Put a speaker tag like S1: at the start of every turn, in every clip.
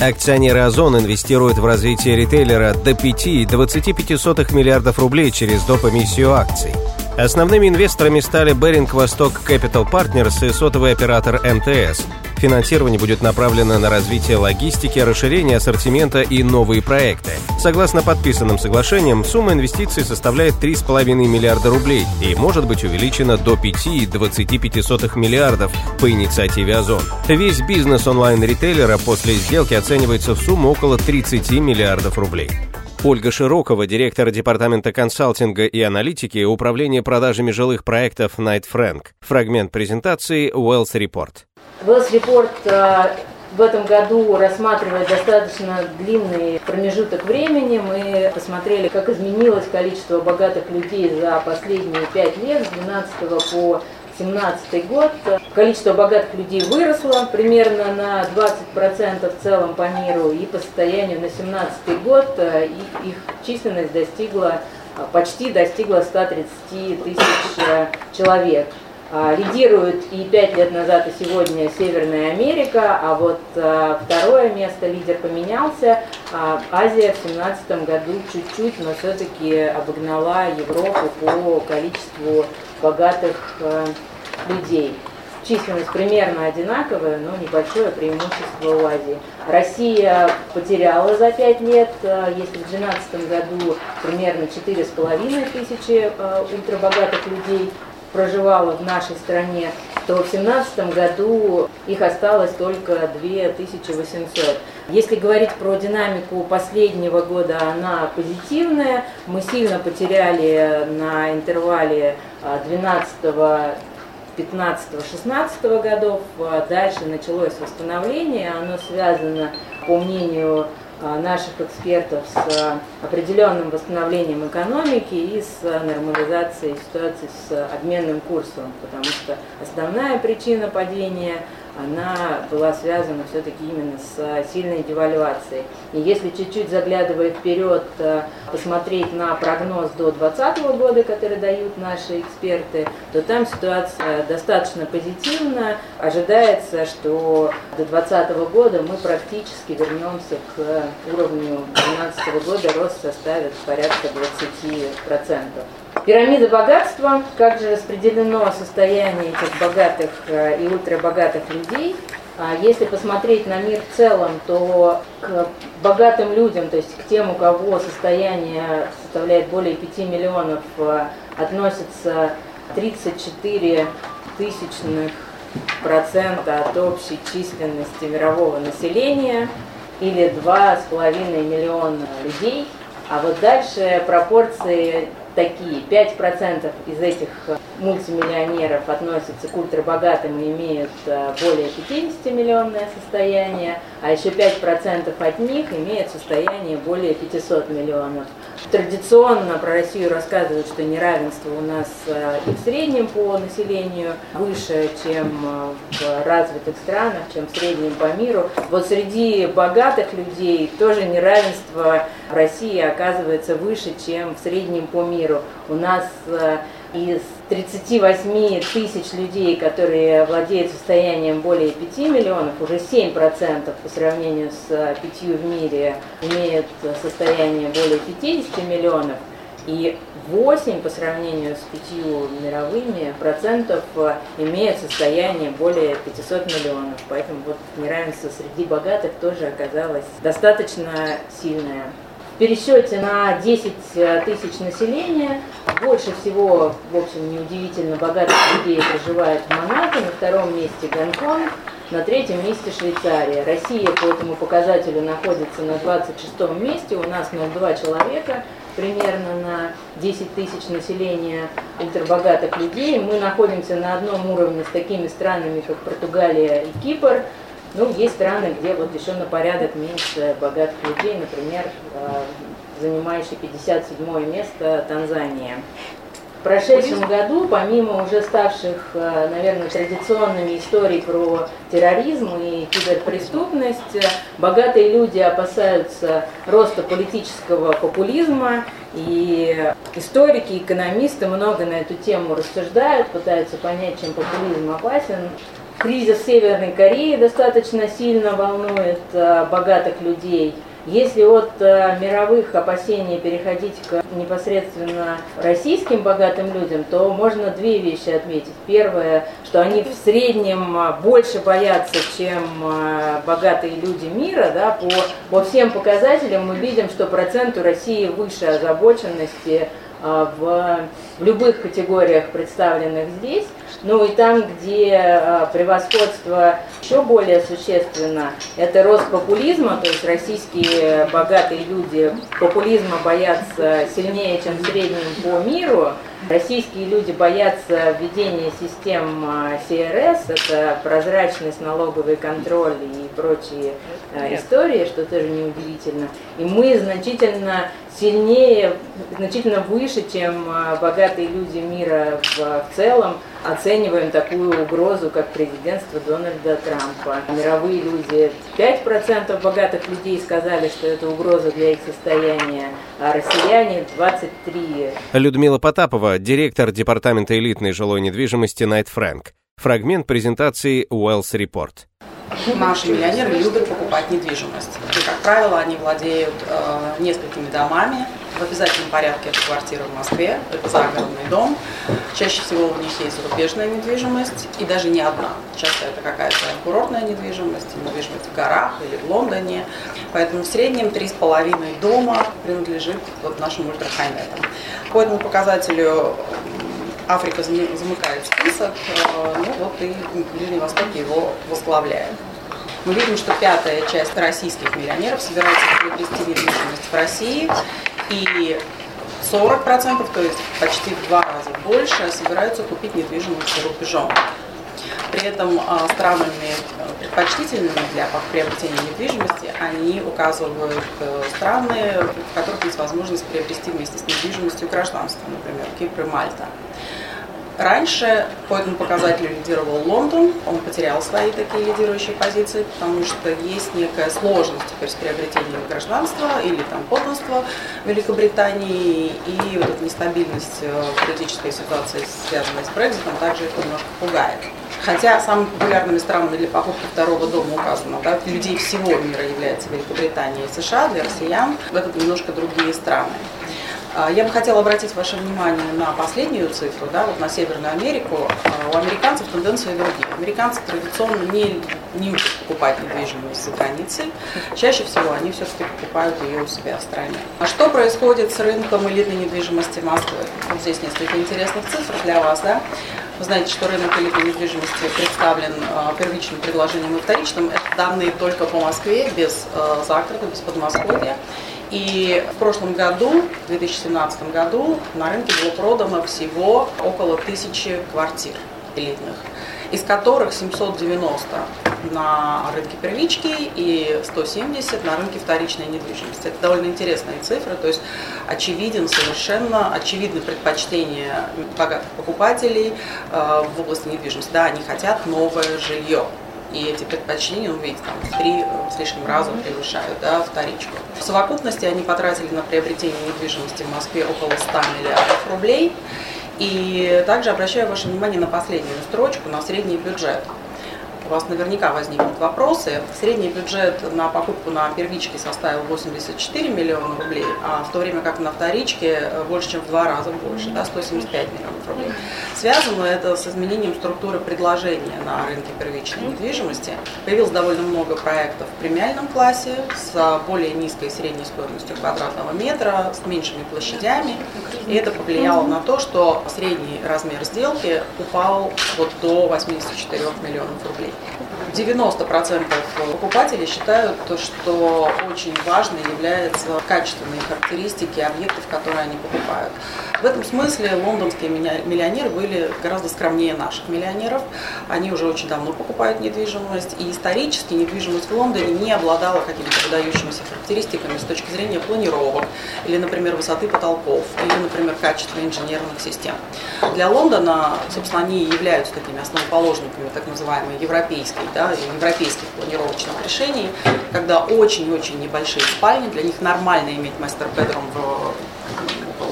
S1: Акционеры Озон инвестируют в развитие ритейлера до 5,25 миллиардов рублей через доп. эмиссию акций. Основными инвесторами стали Беринг Восток Capital Partners и сотовый оператор МТС. Финансирование будет направлено на развитие логистики, расширение ассортимента и новые проекты. Согласно подписанным соглашениям, сумма инвестиций составляет 3,5 миллиарда рублей и может быть увеличена до 5,25 миллиардов по инициативе Озон. Весь бизнес онлайн-ритейлера после сделки оценивается в сумму около 30 миллиардов рублей. Ольга Широкова, директор департамента консалтинга и аналитики Управления продажами жилых проектов Night Frank. Фрагмент презентации Wells Report.
S2: Wells Report э, в этом году рассматривает достаточно длинный промежуток времени. Мы посмотрели, как изменилось количество богатых людей за последние пять лет, с 12 по 2017 год. Количество богатых людей выросло примерно на 20% в целом по миру, и по состоянию на 2017 год э, их численность достигла, э, почти достигла 130 тысяч человек. А, лидирует и 5 лет назад, и сегодня Северная Америка, а вот второе место лидер поменялся. А, Азия в 2017 году чуть-чуть, но все-таки обогнала Европу по количеству богатых людей. Численность примерно одинаковая, но небольшое преимущество у Азии. Россия потеряла за 5 лет, если в 2012 году примерно 4,5 тысячи ультрабогатых людей проживало в нашей стране, то в 2017 году их осталось только 2800. Если говорить про динамику последнего года, она позитивная. Мы сильно потеряли на интервале 12 э, 15-16 годов. А дальше началось восстановление, оно связано, по мнению а, наших экспертов, с а, определенным восстановлением экономики и с нормализацией ситуации с обменным курсом, потому что основная причина падения – она была связана все-таки именно с сильной девальвацией. И если чуть-чуть заглядывая вперед, э, посмотреть на прогноз до 2020 года, который дают наши эксперты, то там ситуация достаточно позитивна. Ожидается, что до 2020 года мы практически вернемся к уровню 2012 года, рост составит порядка 20%. Пирамида богатства, как же распределено состояние этих богатых э, и ультрабогатых людей. А если посмотреть на мир в целом, то к богатым людям, то есть к тем, у кого состояние составляет более 5 миллионов, э, относится 34 тысячных процента от общей численности мирового населения или 2,5 миллиона людей. А вот дальше пропорции такие. 5% из этих э, мультимиллионеров относятся к ультрабогатым и имеют э, более 50 миллионное состояние, а еще 5% от них имеют состояние более 500 миллионов. Традиционно про Россию рассказывают, что неравенство у нас э, и в среднем по населению выше, чем в развитых странах, чем в среднем по миру. Вот среди богатых людей тоже неравенство России оказывается выше, чем в среднем по миру миру. У нас э, из 38 тысяч людей, которые владеют состоянием более 5 миллионов, уже 7% по сравнению с 5 в мире имеют состояние более 50 миллионов. И 8 по сравнению с 5 мировыми процентов э, имеют состояние более 500 миллионов. Поэтому вот неравенство среди богатых тоже оказалось достаточно сильное пересчете на 10 э, тысяч населения больше всего, в общем, неудивительно, богатых людей проживает в Монако, на втором месте Гонконг, на третьем месте Швейцария. Россия по этому показателю находится на 26 месте, у нас 0,2 человека примерно на 10 тысяч населения ультрабогатых людей. Мы находимся на одном уровне с такими странами, как Португалия и Кипр. Ну, есть страны, где вот еще на порядок меньше богатых людей, например, э, занимающий 57 место Танзания. прошедшем году, помимо уже ставших, э, наверное, традиционными историй про терроризм и киберпреступность, богатые люди опасаются роста политического популизма, и историки, экономисты много на эту тему рассуждают, пытаются понять, чем популизм опасен. Кризис Северной Кореи достаточно сильно волнует э, богатых людей – если от э, мировых опасений переходить к непосредственно российским богатым людям, то можно две вещи отметить. Первое, что они в среднем э, больше боятся, чем богатые люди мира. Да, по, по всем показателям мы видим, что процент у России выше озабоченности в, в любых категориях, представленных здесь. Ну и там, где э, превосходство еще более существенно, это рост популизма, то есть российские богатые люди популизма боятся сильнее, чем в среднем по миру. Российские люди боятся введения систем CRS, э, это прозрачность, налоговый контроль и прочие э, истории, что тоже неудивительно. И мы значительно сильнее, значительно выше, чем богатые люди мира в целом оцениваем такую угрозу, как президентство Дональда Трампа. Мировые люди, 5% богатых людей сказали, что это угроза для их состояния, а россияне 23%.
S1: Людмила Потапова, директор Департамента элитной жилой недвижимости Найт Фрэнк. Фрагмент презентации Wells Report.
S3: Наши миллионеры любят покупать недвижимость. Правило, они владеют э, несколькими домами. В обязательном порядке это квартира в Москве, это загородный дом. Чаще всего у них есть зарубежная недвижимость, и даже не одна. Часто это какая-то курортная недвижимость, недвижимость в горах или в Лондоне. Поэтому в среднем три с половиной дома принадлежит вот нашим ультрахайнетам. По этому показателю Африка замыкает список, э, ну вот и Ближний Восток его возглавляет. Мы видим, что пятая часть российских миллионеров собирается приобрести недвижимость в России, и 40%, то есть почти в два раза больше, собираются купить недвижимость за рубежом. При этом а, странами э, предпочтительными для приобретения недвижимости они указывают э, страны, в которых есть возможность приобрести вместе с недвижимостью гражданство, например, Кипр и Мальта. Раньше по этому показателю лидировал Лондон, он потерял свои такие лидирующие позиции, потому что есть некая сложность теперь с приобретением гражданства или там подданства Великобритании, и вот эта нестабильность э, политической ситуации, связанная с Брекзитом, также их немножко пугает. Хотя самыми популярными странами для покупки второго дома указано, да, людей всего мира является Великобритания и США, для россиян это немножко другие страны. А, я бы хотела обратить ваше внимание на последнюю цифру, да, вот на Северную Америку. А, у американцев тенденция другие. Американцы традиционно не, не учат покупать недвижимость за границей. Чаще всего они все-таки покупают ее у себя в стране. А что происходит с рынком элитной недвижимости Москвы? Вот здесь несколько интересных цифр для вас. Да? Вы знаете, что рынок элитной недвижимости представлен э, первичным предложением и вторичным. Это данные только по Москве, без э, без Подмосковья. И в прошлом году, в 2017 году, на рынке было продано всего около тысячи квартир элитных, из которых 790 на рынке первички и 170 на рынке вторичной недвижимости. Это довольно интересные цифры, то есть очевиден совершенно, очевидны предпочтения богатых покупателей э, в области недвижимости. Да, они хотят новое жилье, и эти предпочтения, видите, там, в три э, с лишним раза превышают да, вторичку. В совокупности они потратили на приобретение недвижимости в Москве около 100 миллиардов рублей. И также обращаю ваше внимание на последнюю строчку, на средний бюджет у вас наверняка возникнут вопросы. Средний бюджет на покупку на первичке составил 84 миллиона рублей, а в то время как на вторичке э, больше, чем в два раза больше, да, 175 миллионов рублей. Связано это с изменением структуры предложения на рынке первичной недвижимости. Появилось довольно много проектов в премиальном классе с более низкой средней стоимостью квадратного метра, с меньшими площадями. И это повлияло на то, что средний размер сделки упал вот до 84 миллионов рублей. 90% покупателей считают, что очень важной является качественные характеристики объектов, которые они покупают. В этом смысле лондонские миллионеры были гораздо скромнее наших миллионеров. Они уже очень давно покупают недвижимость, и исторически недвижимость в Лондоне не обладала какими-то выдающимися характеристиками с точки зрения планировок, или, например, высоты потолков, или, например, качества инженерных систем. Для Лондона, собственно, они являются такими основоположниками так называемой европейской, да, европейских планировочных решений, когда очень-очень небольшие спальни, для них нормально иметь мастер-бедрум в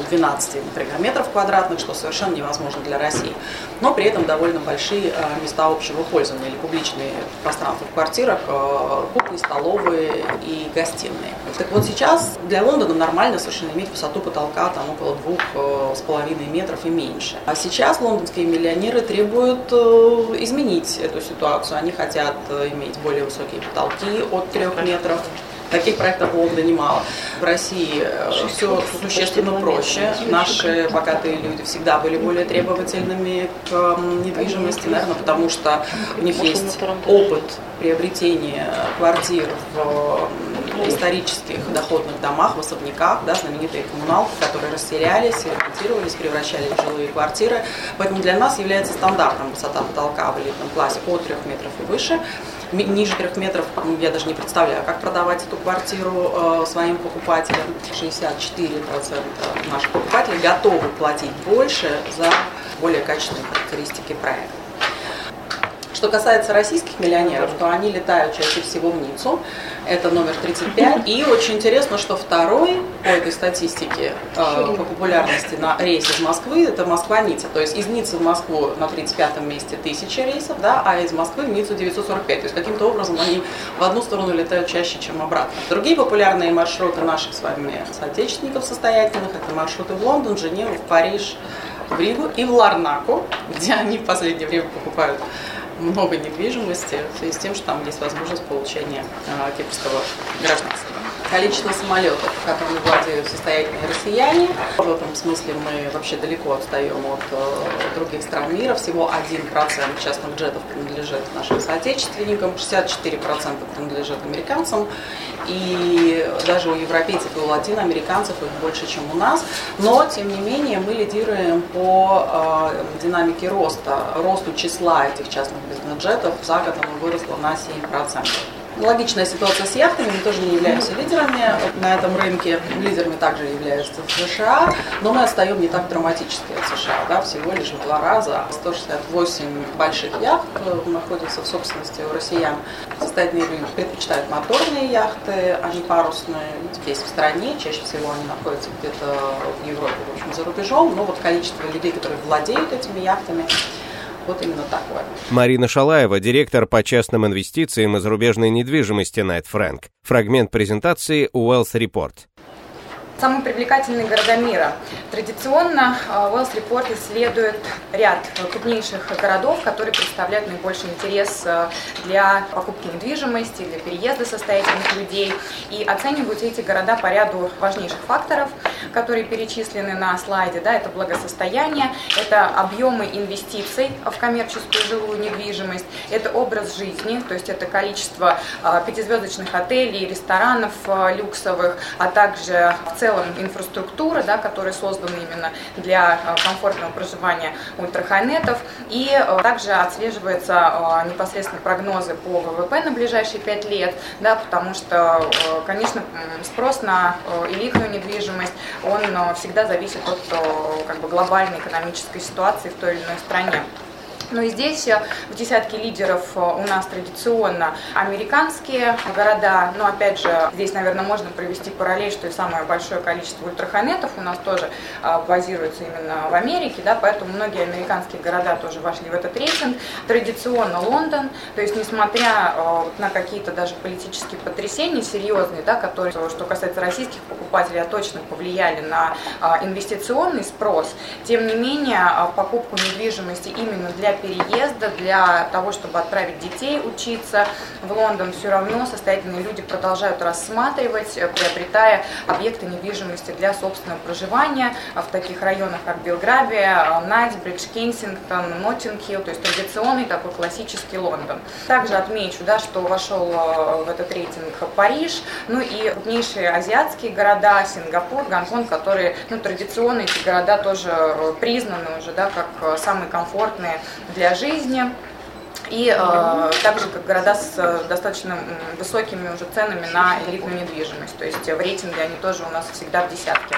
S3: 12, например, метров квадратных, что совершенно невозможно для России. Но при этом довольно большие э, места общего пользования или публичные пространства в квартирах, э, кухни, столовые и гостиные. Так вот сейчас для Лондона нормально совершенно иметь высоту потолка там около двух э, с половиной метров и меньше. А сейчас лондонские миллионеры требуют изменить эту ситуацию. Они хотят иметь более высокие потолки от трех метров, Таких проектов в Лондоне мало. В России э, все существенно проще. Наши богатые люди всегда были более требовательными к недвижимости, наверное, потому что у них есть опыт приобретения квартир в исторических доходных домах, в особняках, да, знаменитые коммуналки, которые расселялись, ремонтировались, превращались в жилые квартиры. Поэтому для нас является стандартом высота потолка в элитном классе от 3 метров и выше ниже трех метров, я даже не представляю, как продавать эту квартиру э, своим покупателям. 64% наших покупателей готовы платить больше за более качественные характеристики проекта. Что касается российских миллионеров, то они летают чаще всего в Ниццу. Это номер 35. И очень интересно, что второй по этой статистике э, по популярности на рейсе из Москвы это Москва-Ницца. То есть из Ниццы в Москву на 35 месте 1000 рейсов, да, а из Москвы в Ниццу 945. То есть каким-то образом они в одну сторону летают чаще, чем обратно. Другие популярные маршруты наших с вами соотечественников состоятельных это маршруты в Лондон, Женеву, в Париж, в Ригу и в Ларнаку, где они в последнее время покупают много недвижимости в связи с тем, что там есть возможность получения э, кипрского гражданства количество самолетов, которыми владеют состоятельные россияне. В этом смысле мы вообще далеко отстаем от э, других стран мира. Всего 1% частных джетов принадлежит нашим соотечественникам, 64% принадлежит американцам. И даже у европейцев и у латиноамериканцев их больше, чем у нас. Но, тем не менее, мы лидируем по э, динамике роста. Росту числа этих частных бизнес-джетов за год оно выросло на 7%. Логичная ситуация с яхтами, мы тоже не являемся лидерами на этом рынке. Лидерами также являются США, но мы отстаем не так драматически от США, да, всего лишь в два раза. 168 больших яхт находятся в собственности у россиян. Состоятельные люди предпочитают моторные яхты, не парусные. Здесь в стране, чаще всего они находятся где-то в Европе, в общем, за рубежом, но вот количество людей, которые владеют этими яхтами, вот именно такое.
S1: Марина Шалаева, директор по частным инвестициям и зарубежной недвижимости Найт Фрэнк. Фрагмент презентации Wealth Report.
S4: Самые привлекательные города мира. Традиционно э, Wells Report исследует ряд крупнейших городов, которые представляют наибольший интерес э, для покупки недвижимости, для переезда состоятельных людей. И оцениваются эти города по ряду важнейших факторов, которые перечислены на слайде. Да, это благосостояние, это объемы инвестиций в коммерческую жилую недвижимость, это образ жизни, то есть это количество э, пятизвездочных отелей, ресторанов люксовых, а также в целом инфраструктура, да, которая создана именно для э, комфортного проживания ультрахайнетов. И также отслеживаются непосредственно прогнозы по ВВП на ближайшие пять лет, да, потому что, конечно, спрос на элитную недвижимость, он всегда зависит от как бы, глобальной экономической ситуации в той или иной стране. Ну и здесь э, в десятке лидеров э, у нас традиционно американские города. Но опять же, здесь, наверное, можно провести параллель, что и самое большое количество ультраханетов у нас тоже э, базируется именно в Америке, да, поэтому многие американские города тоже вошли в этот рейтинг. Традиционно Лондон, то есть несмотря на какие-то даже политические потрясения серьезные, да, которые, что касается российских покупателей, а точно повлияли на инвестиционный спрос, тем не менее покупку недвижимости именно для переезда, для того, чтобы отправить детей учиться в Лондон, все равно состоятельные люди продолжают рассматривать, приобретая объекты недвижимости для собственного проживания в таких районах, как Белгравия, Найтсбридж, Кенсингтон, Ноттинг-Хилл, то есть традиционный такой классический Лондон. Также отмечу, да, что вошел э, в этот рейтинг Париж, ну и крупнейшие азиатские города, Сингапур, Гонконг, которые ну, традиционно эти города тоже э, признаны уже да, как э, самые комфортные для жизни. И э, также как города с достаточно высокими уже ценами на элитную недвижимость. То есть в рейтинге они тоже у нас всегда в десятке.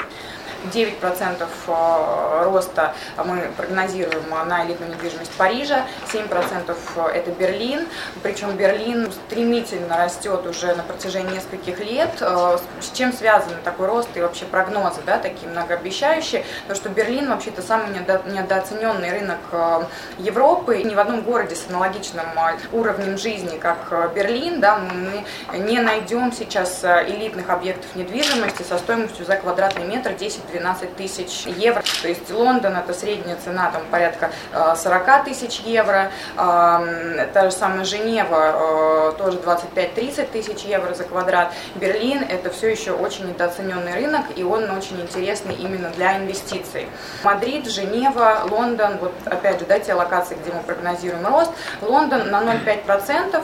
S4: 9% э, роста мы прогнозируем на элитную недвижимость Парижа, 7% это Берлин, причем Берлин стремительно растет уже на протяжении нескольких лет. Э, с чем связан такой рост и вообще прогнозы, да, такие многообещающие? То, что Берлин вообще-то самый недооцененный рынок э, Европы. Ни в одном городе с аналогичным уровнем жизни, как Берлин, да, мы не найдем сейчас элитных объектов недвижимости со стоимостью за квадратный метр 10 12 тысяч евро. То есть Лондон это средняя цена там порядка 40 э, тысяч евро. Та же самая Женева э, тоже 25-30 тысяч евро за квадрат. Берлин это все еще очень недооцененный рынок и он очень интересный именно для инвестиций. Мадрид, Женева, Лондон, вот опять же, да, те локации, где мы прогнозируем рост. Лондон на 0,5%, а,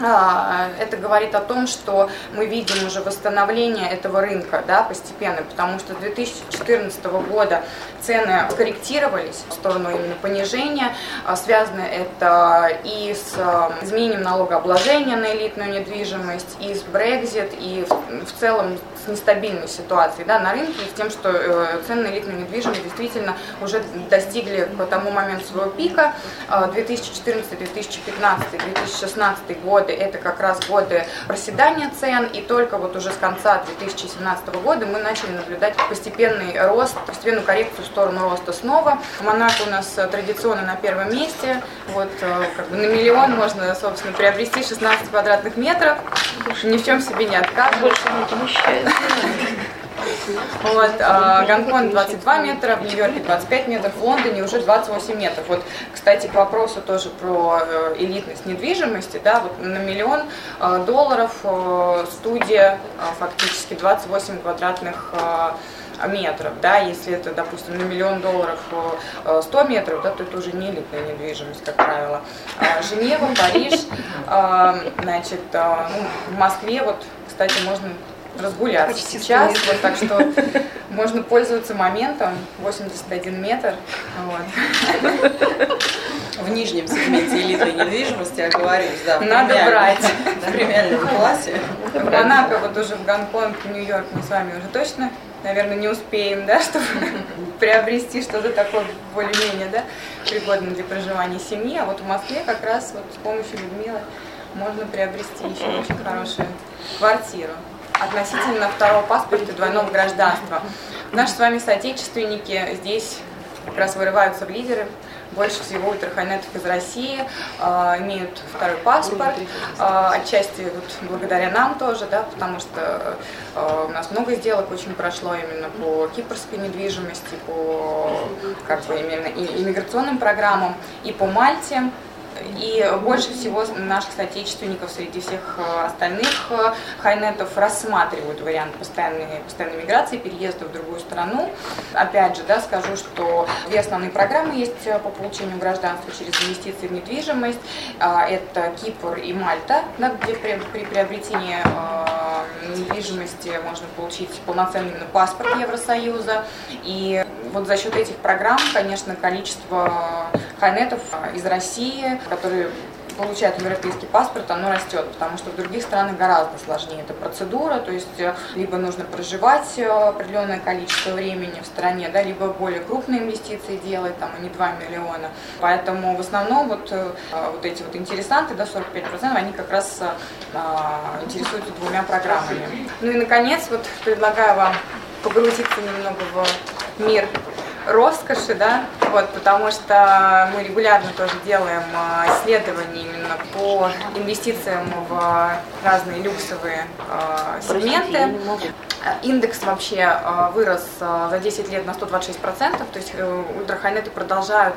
S4: это говорит о том, что мы видим уже восстановление этого рынка да, постепенно, потому что с 2014 года цены корректировались в сторону именно понижения. А, связано это и с а, изменением налогообложения на элитную недвижимость, и с Brexit, и в целом с нестабильной ситуацией да, на рынке, с тем, что э, цены на элитную недвижимость действительно уже достигли по тому моменту своего пика. 2014, 2015, 2016 годы – это как раз годы проседания цен, и только вот уже с конца 2017 года мы начали наблюдать постепенный рост, постепенную коррекцию в сторону роста снова. Монако у нас традиционно на первом месте, вот э, как бы на миллион можно, собственно, приобрести 16 квадратных метров, ни в чем себе не отказывать. Больше не помещает. Вот, а, Гонконг 22 метра, в Нью-Йорке 25 метров, в Лондоне уже 28 метров. Вот, кстати, к вопросу тоже про э, элитность недвижимости, да, вот на миллион э, долларов э, студия фактически 28 квадратных метров, да, если это, допустим, на миллион долларов 100 метров, да, то это уже не элитная недвижимость, как правило. А Женева, Париж, значит, ну, в Москве, вот, кстати, можно разгуляться Почти сейчас, вот, так что можно пользоваться моментом 81 метр. Вот.
S3: В нижнем сегменте элитной недвижимости, я говорю, да.
S4: Надо брать.
S3: В премиальном классе.
S4: В Монако, вот уже в Гонконг, в Нью-Йорк мы с вами уже точно, наверное, не успеем, да, чтобы приобрести что-то такое более-менее, да, пригодное для проживания семьи. А вот в Москве как раз вот с помощью Людмилы можно приобрести еще очень хорошую квартиру относительно второго паспорта и двойного гражданства. Наши с вами соотечественники здесь как раз вырываются в лидеры. Больше всего ультрахайнетов из России э, имеют второй паспорт, э, отчасти вот благодаря нам тоже, да, потому что э, у нас много сделок очень прошло именно по кипрской недвижимости, по как бы именно иммиграционным программам и по Мальте. И больше всего наших соотечественников среди всех э, остальных э, хайнетов рассматривают вариант постоянной, постоянной миграции, переезда в другую страну. Опять же, да, скажу, что две основные программы есть э, по получению гражданства через инвестиции в недвижимость. Это Кипр и Мальта, да, где при, при приобретении недвижимости можно получить полноценный паспорт Евросоюза. И вот за счет этих программ, конечно, количество хайнетов из России, которые получают европейский паспорт, оно растет, потому что в других странах гораздо сложнее эта процедура, то есть э, либо нужно проживать э, определенное количество времени в стране, да, либо более крупные инвестиции делать, там, а не 2 миллиона. Поэтому в основном вот, э, вот эти вот интересанты, да, 45%, они как раз а, интересуются двумя программами. Ну и, наконец, вот предлагаю вам погрузиться немного в мир роскоши, да, вот, потому что мы регулярно тоже делаем а, исследования именно по инвестициям в разные люксовые э, сегменты. Индекс вообще э, вырос э, за 10 лет на 126%, то есть э, ультрахайнеты продолжают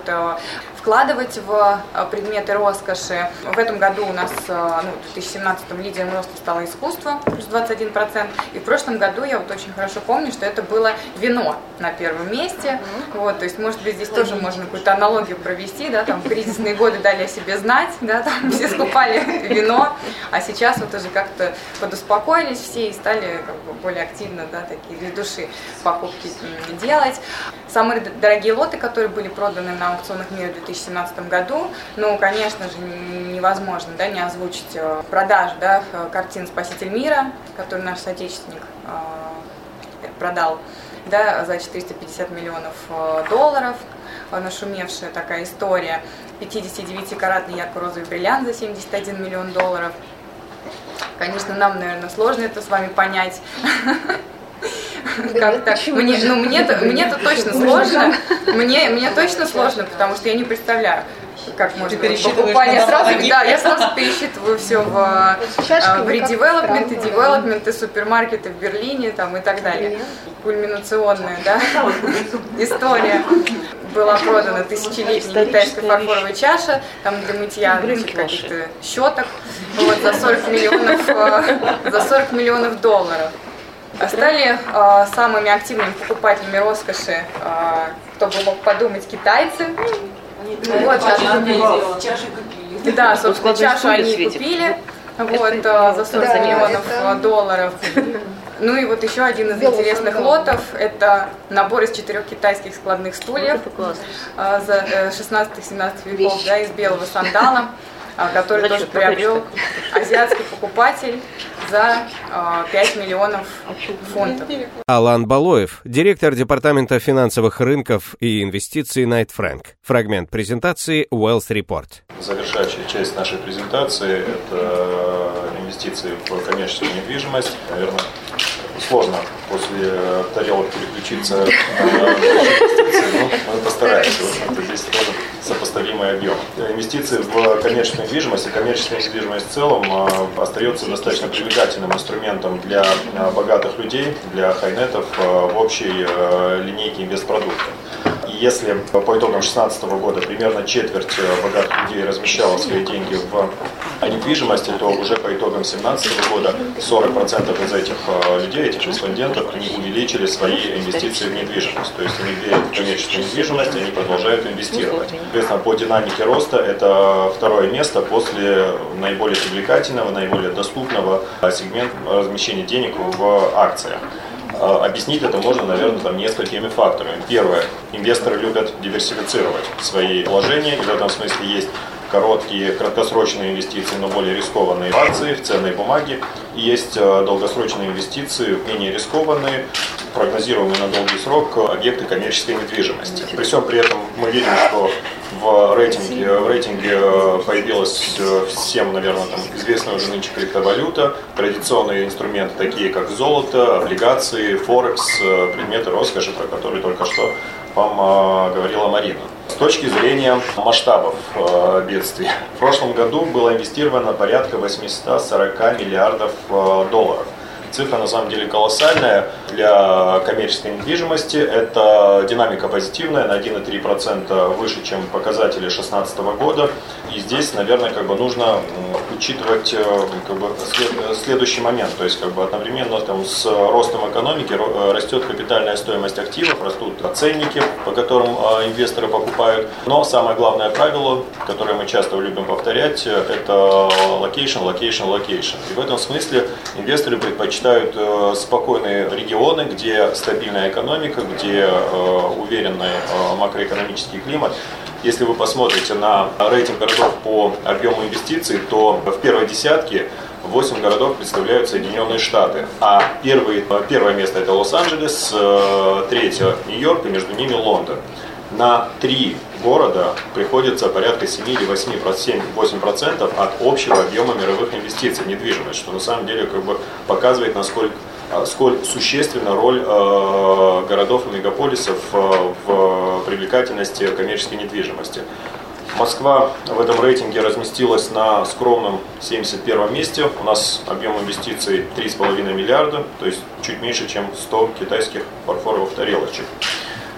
S4: вкладывать в предметы роскоши. В этом году у нас, ну, в 2017 лидером роста стало искусство, плюс 21%, и в прошлом году я вот очень хорошо помню, что это было вино на первом месте, вот, то есть, может быть, здесь тоже можно какую-то аналогию провести, да, там, кризисные годы дали о себе знать, да, там, все скупали вино, а сейчас вот уже как-то подуспокоились все и стали как бы более активны активно, да, такие для души покупки делать. Самые дорогие лоты, которые были проданы на аукционах мира в 2017 году, ну, конечно же, невозможно, да, не озвучить э, продажу, да, картин «Спаситель мира», который наш соотечественник э, продал, да, за 450 миллионов э, долларов, нашумевшая такая история. 59-каратный ярко-розовый бриллиант за 71 миллион долларов – Конечно, нам, наверное, сложно это с вами понять. Как так? Мне, ну, мне-то, мне-то точно сложно. Мне, мне точно сложно, потому что я не представляю, как можно покупать. Я сразу, да, я сразу пересчитываю все в, а, в редевелопмент, и девелопмент, и супермаркеты в Берлине там, и так далее. Кульминационная да, история была продана тысячелетняя китайская фарфоровая чаша, там для мытья каких-то щеток, вот, за 40 миллионов, э, за 40 миллионов долларов. Стали э, самыми активными покупателями роскоши, э, кто бы мог подумать, китайцы. Вот, чаши купили. Да, собственно, чашу они купили вот, э, за 40 миллионов э, долларов. Ну и вот еще один из интересных лотов – это набор из четырех китайских складных стульев а, за 16-17 э, веков да, из белого сандала, а, который тоже приобрел азиатский покупатель за 5 а, миллионов фунтов.
S1: Алан Балоев, директор Департамента финансовых рынков и инвестиций Найт Фрэнк. Фрагмент презентации Wealth Report.
S5: Завершающая часть нашей презентации – это инвестиции в коммерческую недвижимость. Наверное, сложно после тарелок переключиться на инвестиции, но мы постараемся. В общем-то, здесь тоже сопоставимый объем. Инвестиции в коммерческую недвижимость и коммерческая недвижимость в целом а, остается достаточно привлекательным инструментом для богатых людей, для хайнетов в общей линейке инвестпродуктов. И если по итогам 2016 года примерно четверть богатых людей размещала свои деньги в недвижимости, то уже по итогам 2017 года 40% из этих людей, этих респондентов, они увеличили свои инвестиции в недвижимость. То есть они верят в коммерческую недвижимость, они продолжают инвестировать. Соответственно, по динамике роста это второе место после наиболее привлекательного, наиболее доступного сегмента размещения денег в акциях. А, объяснить это можно, наверное, там несколькими факторами. Первое. Инвесторы любят диверсифицировать свои вложения, и в этом смысле есть короткие, краткосрочные инвестиции, но более рискованные в акции, в ценные бумаги. И есть э, долгосрочные инвестиции, менее рискованные, прогнозируемые на долгий срок объекты коммерческой недвижимости. При всем при этом мы видим, что в рейтинге, в рейтинге э, появилась э, всем, наверное, там, известная уже нынче криптовалюта, традиционные инструменты, такие как золото, облигации, форекс, предметы роскоши, про которые только что вам говорила Марина. Точки зрения масштабов э, бедствия, в прошлом году было инвестировано порядка 840 миллиардов э, долларов. Цифра на самом деле колоссальная для коммерческой недвижимости. Это динамика позитивная, на 1,3% выше, чем показатели 2016 года. И здесь, наверное, как бы нужно учитывать э, как бы, следующий момент. То есть как бы одновременно там, с ростом экономики э, растет капитальная стоимость активов, растут ценники, по которым э, инвесторы покупают. Но самое главное правило, которое мы часто любим повторять, это location, location, location. И в этом смысле инвесторы предпочитают спокойные регионы, где стабильная экономика, где э, уверенный э, макроэкономический климат. Если вы посмотрите на рейтинг городов по объему инвестиций, то в первой десятке 8 городов представляют Соединенные Штаты, а первый, первое место это Лос-Анджелес, третье Нью-Йорк и между ними Лондон. На три города приходится порядка 7 или 8, 8% от общего объема мировых инвестиций в недвижимость, что на самом деле как бы показывает, насколько сколь существенна роль э, городов и мегаполисов э, в привлекательности коммерческой недвижимости. Москва в этом рейтинге разместилась на скромном 71 месте. У нас объем инвестиций 3,5 миллиарда, то есть чуть меньше, чем 100 китайских фарфоровых тарелочек.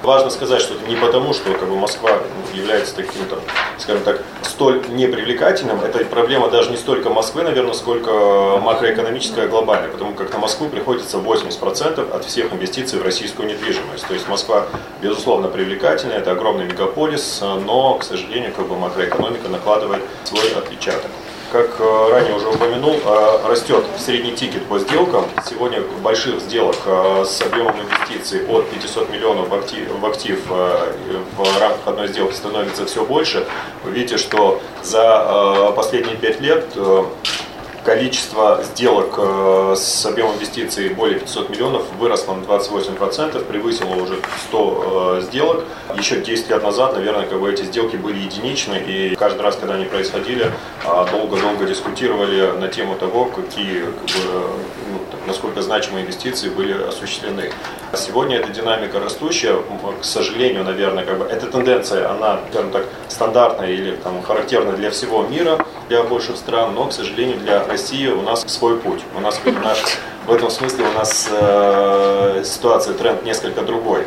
S5: Важно сказать, что это не потому, что как бы, Москва является таким-то, скажем так, столь непривлекательным. Это проблема даже не столько Москвы, наверное, сколько макроэкономическая глобальная, потому как на Москву приходится 80% от всех инвестиций в российскую недвижимость. То есть Москва, безусловно, привлекательная, это огромный мегаполис, но, к сожалению, как бы макроэкономика накладывает свой отпечаток. Как э, ранее уже упомянул, э, растет средний тикет по сделкам. Сегодня больших сделок э, с объемом инвестиций от 500 миллионов в актив, в, актив в рамках одной сделки становится все больше. Вы видите, что за последние 5 лет количество сделок э, с объемом инвестиций более 500 миллионов выросло на 28%, превысило уже 100 э, сделок. Еще 10 лет назад, наверное, как бы эти сделки были единичны, и каждый раз, когда они происходили, а, долго-долго дискутировали на тему того, какие, как бы, ну, насколько значимые инвестиции были осуществлены. Сегодня эта динамика растущая, к сожалению, наверное, как бы эта тенденция, она, скажем так, стандартная или там, характерна для всего мира, для больших стран, но, к сожалению, для России у нас свой путь. У нас наш, в этом смысле у нас э, ситуация, тренд несколько другой.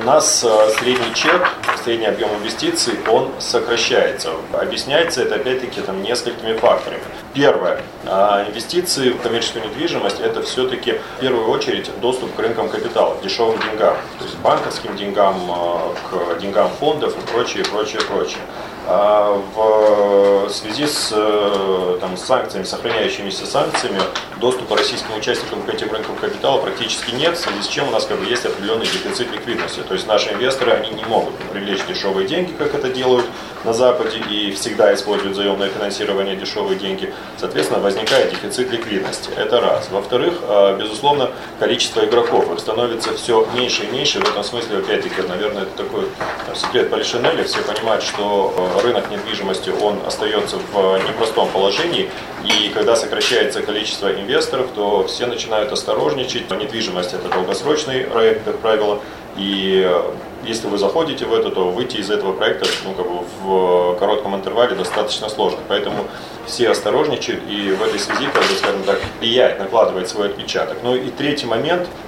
S5: У нас э, средний чек, средний объем инвестиций, он сокращается. Объясняется это опять-таки там, несколькими факторами. Первое. А, инвестиции в коммерческую недвижимость – это все-таки в первую очередь доступ к рынкам капитала, к дешевым деньгам, то есть банковским деньгам, а, к деньгам фондов и прочее, прочее, прочее. А в связи с э, там, санкциями, сохраняющимися санкциями, доступа российским участникам к этим рынкам капитала практически нет, в связи с чем у нас как бы есть определенный дефицит ликвидности. То есть наши инвесторы, они не могут привлечь дешевые деньги, как это делают на Западе, и всегда используют заемное финансирование, дешевые деньги. Соответственно, возникает дефицит ликвидности. Это раз. Во-вторых, э, безусловно, количество игроков их становится все меньше и меньше. В этом смысле, опять-таки, наверное, это такой секрет Полишинеля. Все понимают, что э, рынок недвижимости, он остается в непростом положении, и когда сокращается количество инвесторов, то все начинают осторожничать. Недвижимость – это долгосрочный проект, как правило, и если вы заходите в это, то выйти из этого проекта ну, как бы в коротком интервале достаточно сложно. Поэтому все осторожничают и в этой связи, как бы, скажем так, влияет, накладывает свой отпечаток. Ну и третий момент –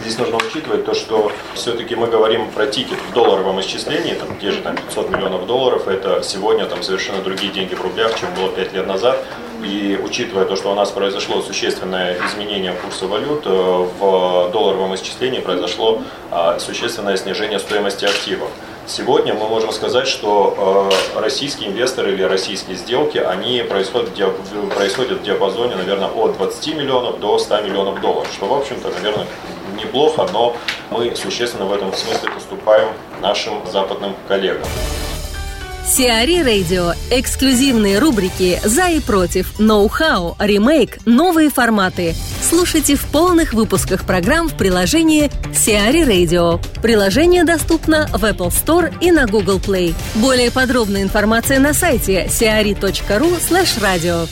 S5: Здесь нужно учитывать то, что все-таки мы говорим про тикет в долларовом исчислении, там, те же там, 500 миллионов долларов, это сегодня там, совершенно другие деньги в рублях, чем было 5 лет назад. И учитывая то, что у нас произошло существенное изменение курса валют, э, в долларовом исчислении произошло а, существенное снижение стоимости активов. Сегодня мы можем сказать, что э, российские инвесторы или российские сделки, они происходят, происходят в диапазоне, наверное, от 20 миллионов до 100 миллионов долларов, что, в общем-то, наверное, неплохо, но мы существенно в этом смысле поступаем нашим западным коллегам.
S6: Сиари Радио. Эксклюзивные рубрики «За и против», «Ноу-хау», «Ремейк», «Новые форматы». Слушайте в полных выпусках программ в приложении Сиари Radio. Приложение доступно в Apple Store и на Google Play. Более подробная информация на сайте siari.ru slash radio.